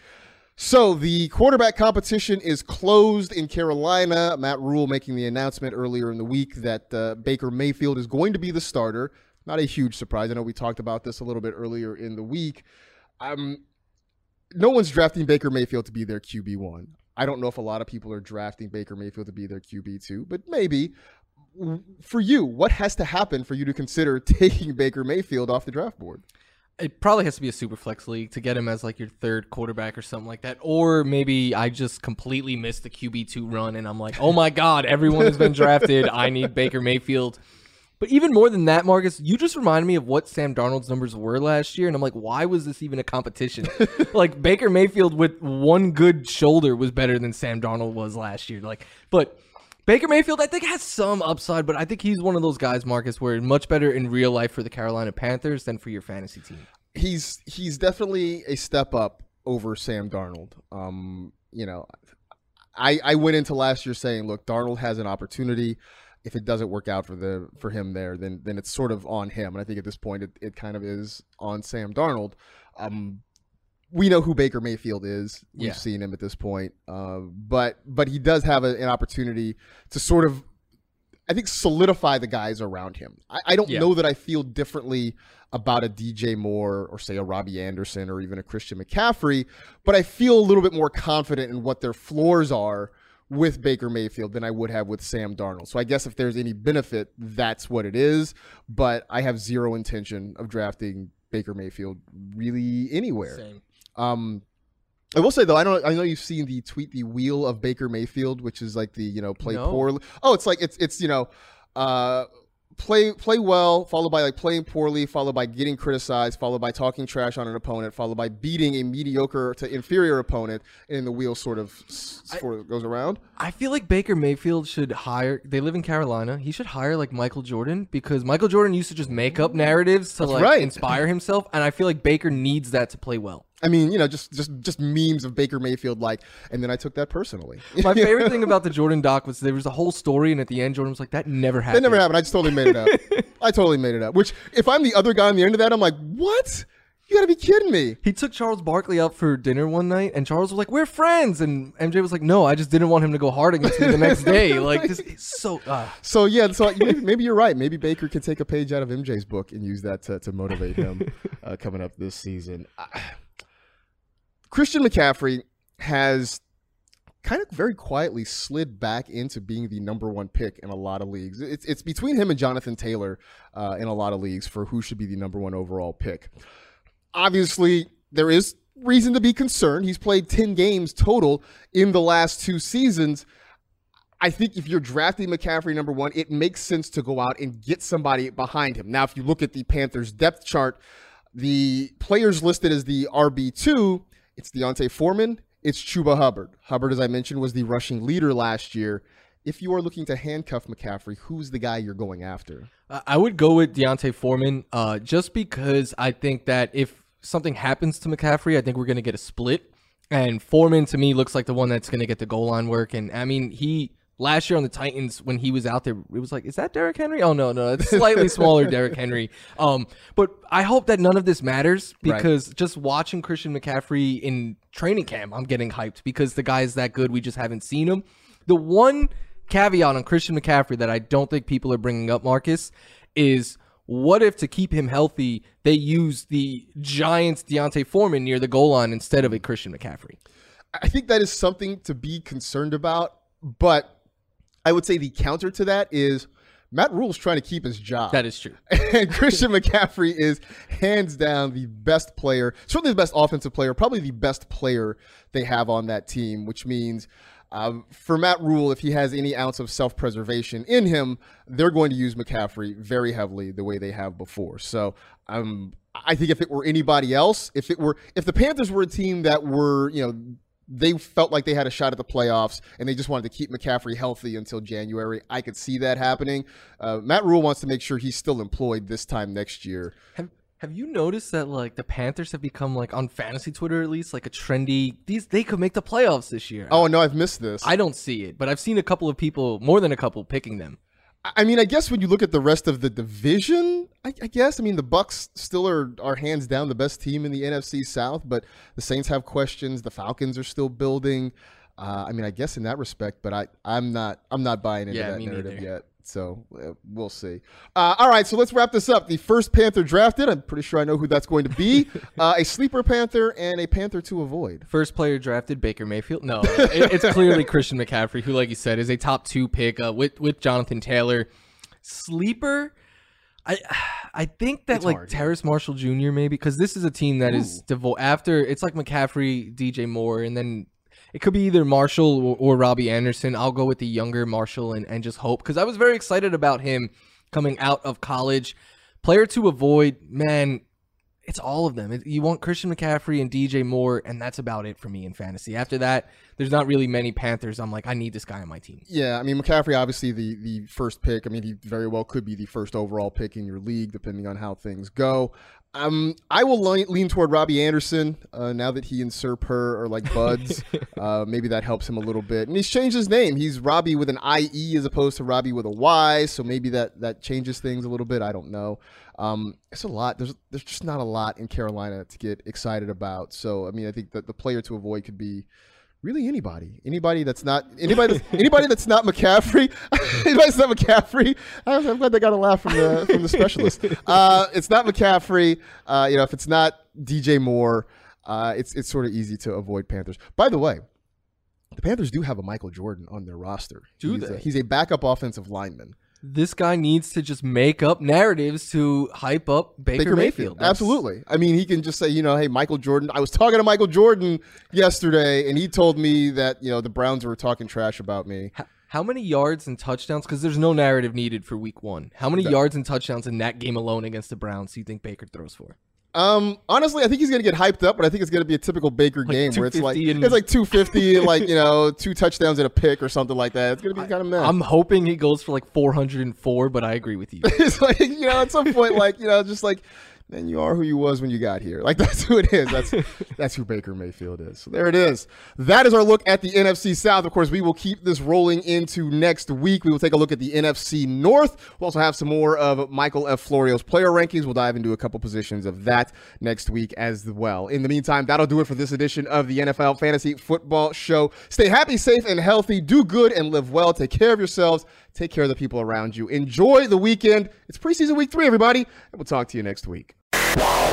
So the quarterback competition is closed in Carolina. Matt Rhule making the announcement earlier in the week that uh, Baker Mayfield is going to be the starter. Not a huge surprise. I know we talked about this a little bit earlier in the week. Um, no one's drafting Baker Mayfield to be their QB one. I don't know if a lot of people are drafting Baker Mayfield to be their QB two, but maybe. For you, what has to happen for you to consider taking Baker Mayfield off the draft board? It probably has to be a super flex league to get him as like your third quarterback or something like that. Or maybe I just completely missed the QB two run and I'm like, oh my god, everyone has been drafted. I need Baker Mayfield. But even more than that, Marcus, you just reminded me of what Sam Darnold's numbers were last year, and I'm like, why was this even a competition? like Baker Mayfield with one good shoulder was better than Sam Darnold was last year. Like, but Baker Mayfield, I think, has some upside, but I think he's one of those guys, Marcus, where much better in real life for the Carolina Panthers than for your fantasy team. he's he's definitely a step up over Sam Darnold. Um, you know, I I went into last year saying, look, Darnold has an opportunity. If it doesn't work out for the for him there, then then it's sort of on him. And I think at this point, it, it kind of is on Sam Darnold. Um, we know who Baker Mayfield is. We've Yeah. seen him at this point. Uh, but but he does have a, an opportunity to sort of I think solidify the guys around him. I, I don't Yeah. know that I feel differently about a DJ Moore or say a Robbie Anderson or even a Christian McCaffrey, but I feel a little bit more confident in what their floors are with Baker Mayfield than I would have with Sam Darnold. So I guess if there's any benefit, that's what it is. But I have zero intention of drafting Baker Mayfield really anywhere. Same. Um, I will say though, I don't. I know you've seen the tweet, the wheel of Baker Mayfield, which is like the you know play No. poorly. Oh, it's like it's it's you know, uh, play play well, followed by like playing poorly, followed by getting criticized, followed by talking trash on an opponent, followed by beating a mediocre to inferior opponent, and the wheel sort of sort of goes around. I feel like Baker Mayfield should hire. They live in Carolina. He should hire like Michael Jordan because Michael Jordan used to just make up narratives to That's like right. inspire himself, and I feel like Baker needs that to play well. I mean, you know, just just just memes of Baker Mayfield, like, and then I took that personally. My favorite thing about the Jordan doc was there was a whole story, and at the end, Jordan was like, "That never happened." That never happened. I just totally made it up. I totally made it up. Which, if I'm the other guy on the end of that, I'm like, what? You gotta be kidding me. He took Charles Barkley out for dinner one night, and Charles was like, "We're friends," and MJ was like, "No, I just didn't want him to go hard against me the next day." Like, so. Uh. So yeah, so maybe, maybe you're right. Maybe Baker could take a page out of MJ's book and use that to, to motivate him uh, coming up this season. I- Christian McCaffrey has kind of very quietly slid back into being the number one pick in a lot of leagues. It's it's between him and Jonathan Taylor uh, in a lot of leagues for who should be the number one overall pick. Obviously, there is reason to be concerned. He's played 10 games total in the last two seasons. I think if you're drafting McCaffrey number one, it makes sense to go out and get somebody behind him. Now, if you look at the Panthers depth chart, the players listed as the RB2, it's D'Onta Foreman, it's Chuba Hubbard. Hubbard, as I mentioned, was the rushing leader last year. If you are looking to handcuff McCaffrey, who's the guy you're going after? I I would go with D'Onta Foreman, uh, just because I think that if something happens to McCaffrey, I think we're gonna get a split. And Foreman to me looks like the one that's gonna get the goal line work. And I mean, he last year on the Titans when he was out there, it was like, is that Derrick Henry? Oh no, no, it's slightly smaller Derrick Henry. Um, but I hope that none of this matters Right. because just watching Christian McCaffrey in training camp, I'm getting hyped because the guy is that good. We just haven't seen him. The one caveat on Christian McCaffrey that I don't think people are bringing up, Marcus, is What if to keep him healthy, they use the Giants D'Onta Foreman near the goal line instead of a Christian McCaffrey? I think that is something to be concerned about, but I would say the counter to that is Matt Rhule's trying to keep his job. That is true. and Christian McCaffrey is hands down the best player, certainly the best offensive player, probably the best player they have on that team, which means um, for Matt Rhule, if he has any ounce of self preservation in him, they're going to use McCaffrey very heavily the way they have before. So um, I think if it were anybody else, if it were, if the Panthers were a team that were, you know, they felt like they had a shot at the playoffs and they just wanted to keep McCaffrey healthy until January. I could see that happening. Uh, Matt Rhule wants to make sure he's still employed this time next year. Have, have you noticed that like the Panthers have become like on fantasy Twitter at least like a trendy these they could make the playoffs this year. Oh no, I've missed this. I don't see it, but I've seen a couple of people, more than a couple, picking them. I mean, I guess when you look at the rest of the division, I, I, guess I mean the Bucs still are are hands down the best team in the NFC South, but the Saints have questions. The Falcons are still building. Uh, I mean, I guess in that respect, but I I'm not I'm not buying into yeah, that narrative neither. yet. So uh, we'll see. Uh, all right, so let's wrap this up. The first Panther drafted. I'm pretty sure I know who that's going to be. Uh, a sleeper Panther and a Panther to avoid. First player drafted Baker Mayfield. No, it, it's clearly Christian McCaffrey, who, like you said, is a top two pick uh, with with Jonathan Taylor. Sleeper. I I think that It's like hard. Terrace Marshall Jr. maybe because this is a team that is devoid after it's like McCaffrey, DJ Moore, and then it could be either Marshall or, or Robbie Anderson. I'll go with the younger Marshall and, and just hope because I was very excited about him coming out of college. Player to avoid, man, it's all of them. You want Christian McCaffrey and DJ Moore, and that's about it for me in fantasy. After that, there's not really many Panthers. I'm like, I need this guy on my team. Yeah, I mean McCaffrey obviously the the first pick. I mean he very well could be the first overall pick in your league depending on how things go. Um, I will lean, toward Robbie Anderson uh, now that he and Sir Purr are like buds. uh, maybe that helps him a little bit. And he's changed his name. He's Robbie with an IE as opposed to Robby with a Y. So maybe that that changes things a little bit. I don't know. Um, it's a lot. There's there's just not a lot in Carolina to get excited about. So I mean I think that the player to avoid could be really? Anybody? Anybody that's not anybody that's, anybody that's not mccaffrey? Anybody that's not mccaffrey? I'm, glad they got a laugh from the from the specialist. Uh it's not mccaffrey. Uh you know if it's not dj moore uh it's it's sort of easy to avoid panthers. By the way the panthers do have a michael jordan on their roster. Do he's they? A, he's a backup offensive lineman This guy needs to just make up narratives to hype up Baker, Mayfield. That's- Absolutely. I mean, he can just say, you know, hey, Michael Jordan. I was talking to Michael Jordan yesterday, and he told me that, you know, the Browns were talking trash about me. How many yards and touchdowns? Because there's no narrative needed for Week One. How many No. yards and touchdowns in that game alone against the Browns do you think Baker throws for? Um, honestly, I think he's gonna get hyped up, but I think it's gonna be a typical Baker game where it's like 250 and- it's like two fifty, like you know, two touchdowns and a pick or something like that. It's gonna be kind of mad. I'm hoping he goes for like 404, but I agree with you. it's like you know, at some point, like you know, just like then you are who you was when you got here. Like that's who it is. That's that's who Baker Mayfield is. So there it is. That is our look at the NFC South. Of course, we will keep this rolling into next week. We will take a look at the NFC North. We'll also have some more of Michael F. Florio's player rankings. We'll dive into a couple positions of that next week as well. In the meantime, that'll do it for this edition of the NFL Fantasy Football Show. Stay happy, safe, and healthy. Do good and live well. Take care of yourselves. Take care of the people around you. Enjoy the weekend. It's preseason week three, everybody. And we'll talk to you next week. Wow.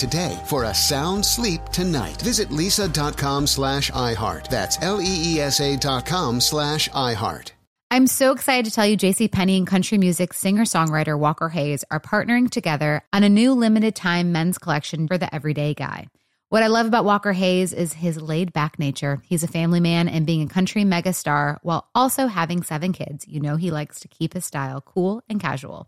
today for a sound sleep tonight. Visit leesa.com slash iHeart. That's L-E-E-S-A dot com slash iHeart. I'm so excited to tell you J.C. JCPenney and country music singer-songwriter Walker Hayes are partnering together on a new limited time men's collection for the everyday guy. What I love about Walker Hayes is his laid back nature. He's a family man and being a country megastar while also having seven kids. You know, he likes to keep his style cool and casual.